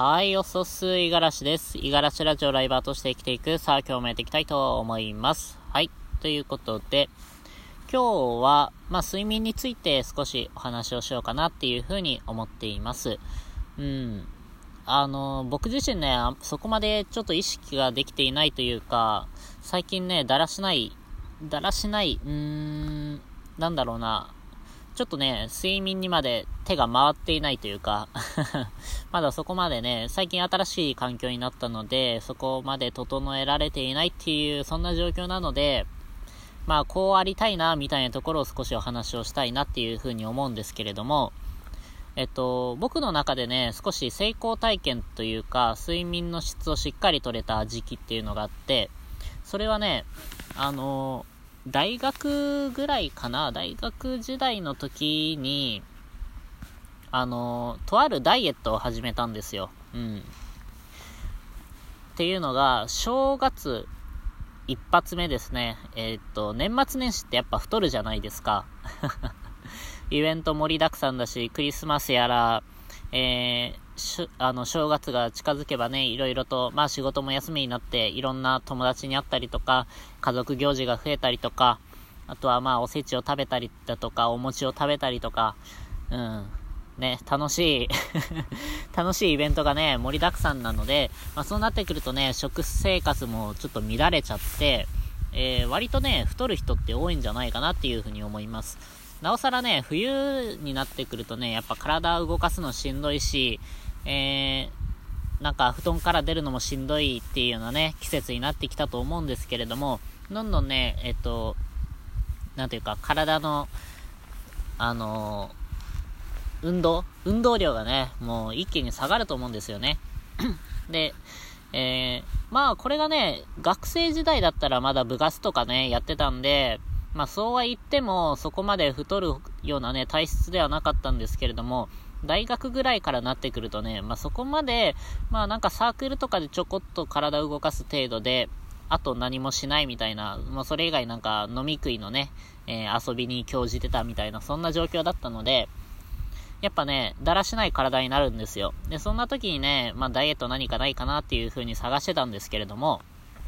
はい、おそす、いがらしです。いがらしラジオライバーとして生きていく。さあ、今日もやっていきたいと思います。はい、ということで、今日は、まあ、睡眠について少しお話をしようかなっていうふうに思っています。うん。あの、僕自身ね、そこまでちょっと意識ができていないというか、最近ね、だらしない、だらしない、うーん、なんだろうな、ちょっとね、睡眠にまで手が回っていないというか まだそこまでね、最近新しい環境になったので、そこまで整えられていないっていう、そんな状況なので、まあ、こうありたいな、みたいなところを少しお話をしたいなっていうふうに思うんですけれども、えっと、僕の中でね、少し成功体験というか、睡眠の質をしっかり取れた時期っていうのがあって、それはね、あの大学ぐらいかな、大学時代の時に、あの、とあるダイエットを始めたんですよ。うん。っていうのが、正月一発目ですね。えー、っと、年末年始ってやっぱ太るじゃないですか。イベント盛りだくさんだし、クリスマスやら、えー、しあの、正月が近づけばね、いろいろと、まあ仕事も休みになって、いろんな友達に会ったりとか、家族行事が増えたりとか、あとはまあおせちを食べたりだとか、お餅を食べたりとか、うん、ね、楽しい 楽しいイベントがね、盛りだくさんなので、まあそうなってくるとね、食生活もちょっと乱れちゃって、えー、割とね、太る人って多いんじゃないかなっていうふうに思います。なおさらね、冬になってくるとね、やっぱ体を動かすのしんどいし、えー、なんか布団から出るのもしんどいっていうようなね、季節になってきたと思うんですけれども、どんどんね、えっと、なんていうか、体の、あのー、運動運動量がね、もう一気に下がると思うんですよね。で、えー、まあこれがね、学生時代だったらまだ部活とかね、やってたんで、まあそうは言っても、そこまで太るようなね、体質ではなかったんですけれども、大学ぐらいからなってくるとね、まあそこまで、まあなんかサークルとかでちょこっと体を動かす程度で、あと何もしないみたいな、まあそれ以外なんか飲み食いのね、えー、遊びに興じてたみたいな、そんな状況だったので、やっぱね、だらしない体になるんですよ。で、そんな時にね、まあダイエット何かないかなっていう風に探してたんですけれども、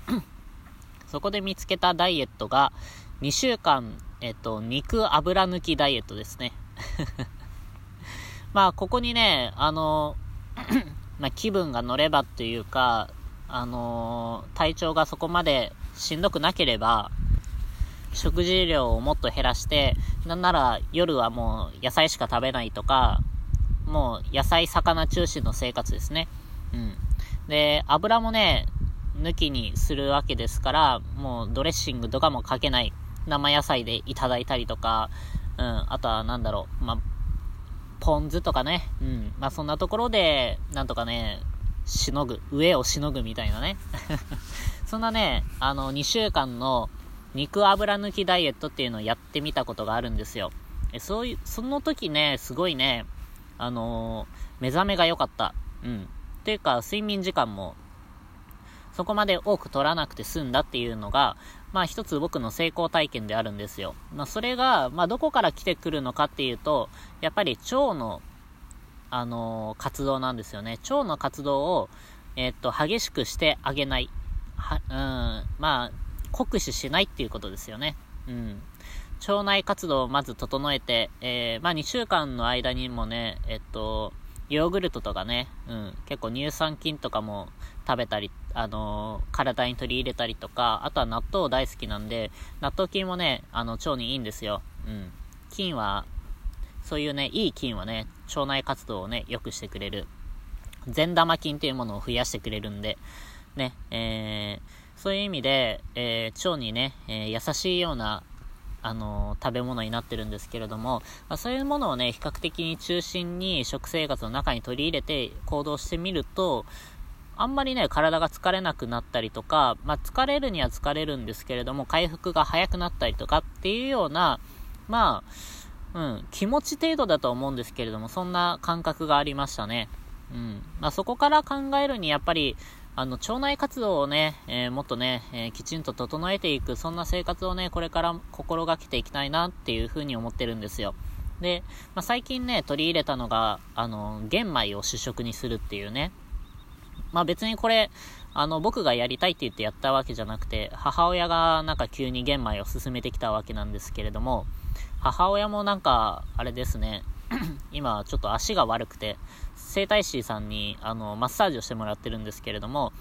そこで見つけたダイエットが、2週間、えっと、肉油抜きダイエットですね。まあ、ここにね、あの、まあ、気分が乗ればというか、あの体調がそこまでしんどくなければ、食事量をもっと減らして、なんなら夜はもう野菜しか食べないとか、もう野菜、魚中心の生活ですね。うん。で、油もね、抜きにするわけですから、もうドレッシングとかもかけない。生野菜でいただいたりとか、うん、あとはなんだろう、まあ、ポン酢とかね、うん、まあそんなところで、なんとかね、しのぐ、上をしのぐみたいなね。そんなね、あの、2週間の肉油抜きダイエットっていうのをやってみたことがあるんですよ。えそういう、その時ね、すごいね、あのー、目覚めが良かった。うん。っていうか、睡眠時間もそこまで多く取らなくて済んだっていうのが、まあ一つ僕の成功体験であるんですよ。まあそれが、まあどこから来てくるのかっていうと、やっぱり腸の、あのー、活動なんですよね。腸の活動を、えー、っと、激しくしてあげない。は、うん、まあ、酷使しないっていうことですよね。うん。腸内活動をまず整えて、えー、まあ2週間の間にもね、えっと、ヨーグルトとかね、うん、結構乳酸菌とかも食べたり、あのー、体に取り入れたりとか、あとは納豆大好きなんで、納豆菌もね、あの、腸にいいんですよ。うん。菌は、そういうね、いい菌はね、腸内活動をね、良くしてくれる。善玉菌っていうものを増やしてくれるんで、ね、えー、そういう意味で、えー、腸にね、えー、優しいようなあの食べ物になってるんですけれども、まあ、そういうものをね、比較的に中心に食生活の中に取り入れて行動してみると、あんまりね、体が疲れなくなったりとか、まあ、疲れるには疲れるんですけれども、回復が早くなったりとかっていうような、まあ、うん、気持ち程度だと思うんですけれども、そんな感覚がありましたね。うん。まあ、そこから考えるに、やっぱり、あの、腸内活動をね、えー、もっとね、えー、きちんと整えていく、そんな生活をね、これから心がけていきたいなっていうふうに思ってるんですよ。で、まあ、最近ね、取り入れたのが、あの、玄米を主食にするっていうね。まあ別にこれ、あの、僕がやりたいって言ってやったわけじゃなくて、母親がなんか急に玄米を進めてきたわけなんですけれども、母親もなんか、あれですね、今ちょっと足が悪くて、整体師さんに、あの、マッサージをしてもらってるんですけれども、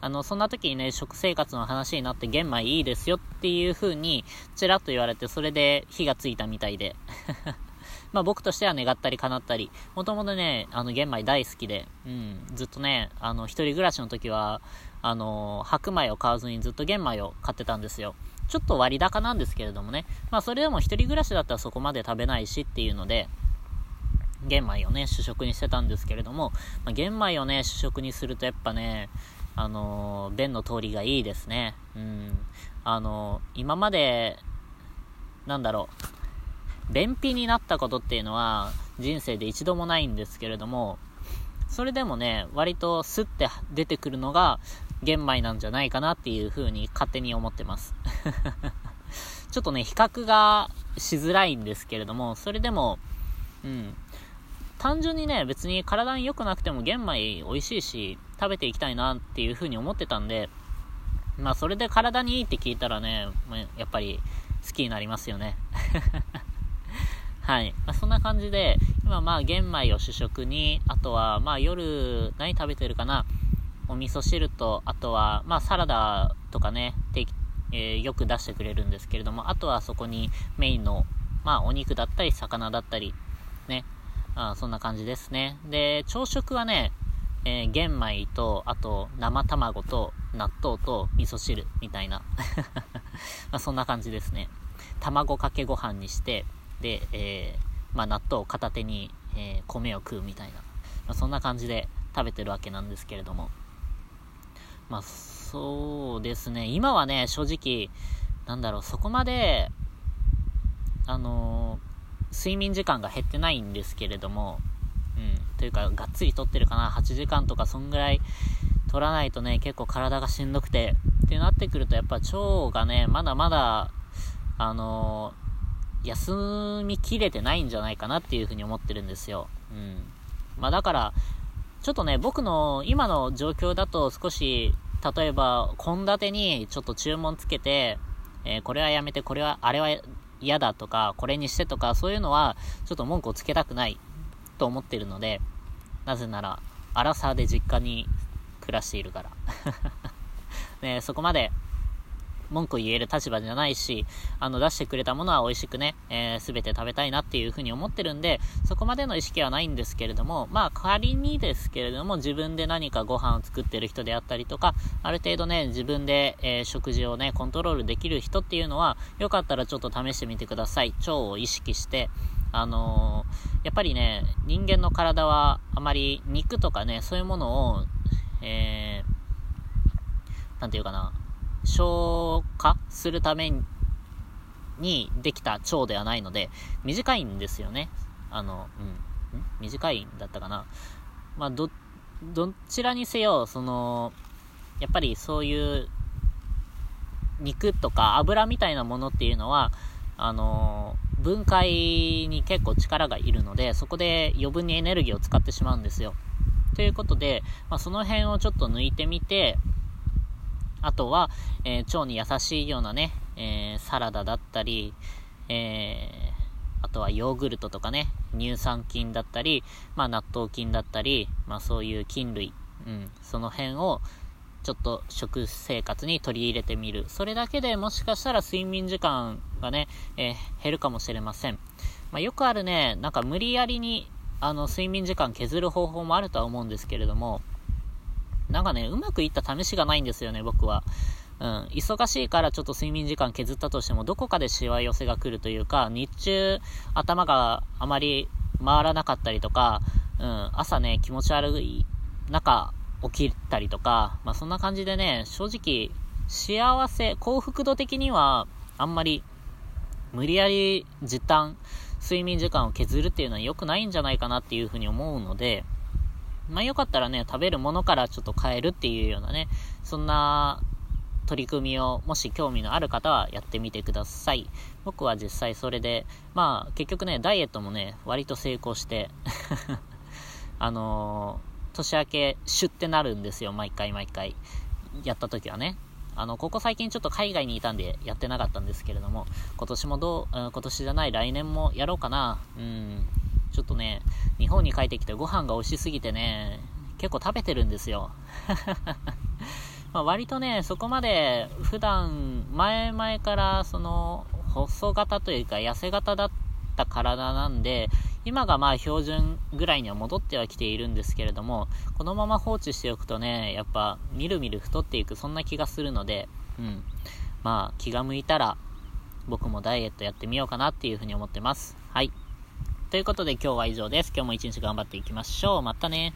あの、そんな時にね、食生活の話になって玄米いいですよっていう風に、ちらっと言われて、それで火がついたみたいで。まあ僕としては願ったり叶ったり、もともとね、あの玄米大好きで、うん、ずっとね、あの一人暮らしの時は、あの、白米を買わずにずっと玄米を買ってたんですよ。ちょっと割高なんですけれどもね。まあそれでも一人暮らしだったらそこまで食べないしっていうので、玄米をね、主食にしてたんですけれども、まあ、玄米をね、主食にするとやっぱね、あのー、便の通りがいいですね。うん。あのー、今まで、なんだろう、便秘になったことっていうのは人生で一度もないんですけれども、それでもね、割とスッて出てくるのが玄米なんじゃないかなっていう風に勝手に思ってます。ちょっとね、比較がしづらいんですけれども、それでも、うん、単純にね、別に体に良くなくても玄米美味しいし、食べていきたいなっていう風に思ってたんで、まあそれで体にいいって聞いたらね、やっぱり好きになりますよね。はい。まあ、そんな感じで、今まあ玄米を主食に、あとはまあ夜何食べてるかな、お味噌汁と、あとはまあサラダとかね、えー、よく出してくれるんですけれども、あとはそこにメインの、まあお肉だったり魚だったり、あそんな感じですね。で、朝食はね、えー、玄米と、あと、生卵と、納豆と、味噌汁、みたいな。まあ、そんな感じですね。卵かけご飯にして、で、えー、まあ、納豆を片手に、えー、米を食うみたいな。まあ、そんな感じで食べてるわけなんですけれども。まあ、そうですね。今はね、正直、なんだろう、そこまで、あのー睡眠時間が減ってないんですけれども、うん、というか、がっつりとってるかな、8時間とか、そんぐらい取らないとね、結構体がしんどくて、ってなってくると、やっぱ腸がね、まだまだ、あのー、休みきれてないんじゃないかなっていうふうに思ってるんですよ。うん。まあだから、ちょっとね、僕の今の状況だと少し、例えば、献立にちょっと注文つけて、えー、これはやめて、これは、あれは嫌だとか、これにしてとか、そういうのは、ちょっと文句をつけたくないと思ってるので、なぜなら、アラサーで実家に暮らしているから。ね、そこまで文句を言える立場じゃないし、あの、出してくれたものは美味しくね、えー、全て食べたいなっていうふうに思ってるんで、そこまでの意識はないんですけれども、まあ、仮にですけれども、自分で何かご飯を作ってる人であったりとか、ある程度ね、自分で、えー、食事をね、コントロールできる人っていうのは、よかったらちょっと試してみてください。腸を意識して、あのー、やっぱりね、人間の体はあまり肉とかね、そういうものを、えー、なんていうかな、消化するためにできた腸ではないので、短いんですよね。あの、うん。短いんだったかな。まあ、ど、どちらにせよ、その、やっぱりそういう肉とか油みたいなものっていうのは、あの分解に結構力がいるので、そこで余分にエネルギーを使ってしまうんですよ。ということで、まあ、その辺をちょっと抜いてみて、あとは、えー、腸に優しいようなね、えー、サラダだったり、えー、あとはヨーグルトとかね、乳酸菌だったり、まあ納豆菌だったり、まあそういう菌類、うん、その辺をちょっと食生活に取り入れてみる。それだけでもしかしたら睡眠時間がね、えー、減るかもしれません。まあ、よくあるね、なんか無理やりに、あの、睡眠時間削る方法もあるとは思うんですけれども、なんかね、うまくいった試しがないんですよね、僕は。うん、忙しいからちょっと睡眠時間削ったとしても、どこかでしわ寄せが来るというか、日中、頭があまり回らなかったりとか、うん、朝ね、気持ち悪い中、起きたりとか、まあそんな感じでね、正直、幸せ、幸福度的には、あんまり、無理やり時短、睡眠時間を削るっていうのは良くないんじゃないかなっていうふうに思うので、まあよかったらね、食べるものからちょっと変えるっていうようなね、そんな取り組みをもし興味のある方はやってみてください。僕は実際それで、まあ結局ね、ダイエットもね、割と成功して あの年明け、シュってなるんですよ、毎回毎回。やった時はね。あの、ここ最近ちょっと海外にいたんでやってなかったんですけれども、今年もどう、今年じゃない来年もやろうかな。うん。ちょっとね、日本に帰ってきてご飯が美味しすぎてね、結構食べてるんですよ。まあ割とね、そこまで普段、前々からその、細型というか痩せ型だった体なんで、今がまあ標準ぐらいには戻ってはきているんですけれども、このまま放置しておくとね、やっぱみるみる太っていく、そんな気がするので、うん。まあ気が向いたら、僕もダイエットやってみようかなっていうふうに思ってます。はい。ということで今日は以上です。今日も一日頑張っていきましょう。またね。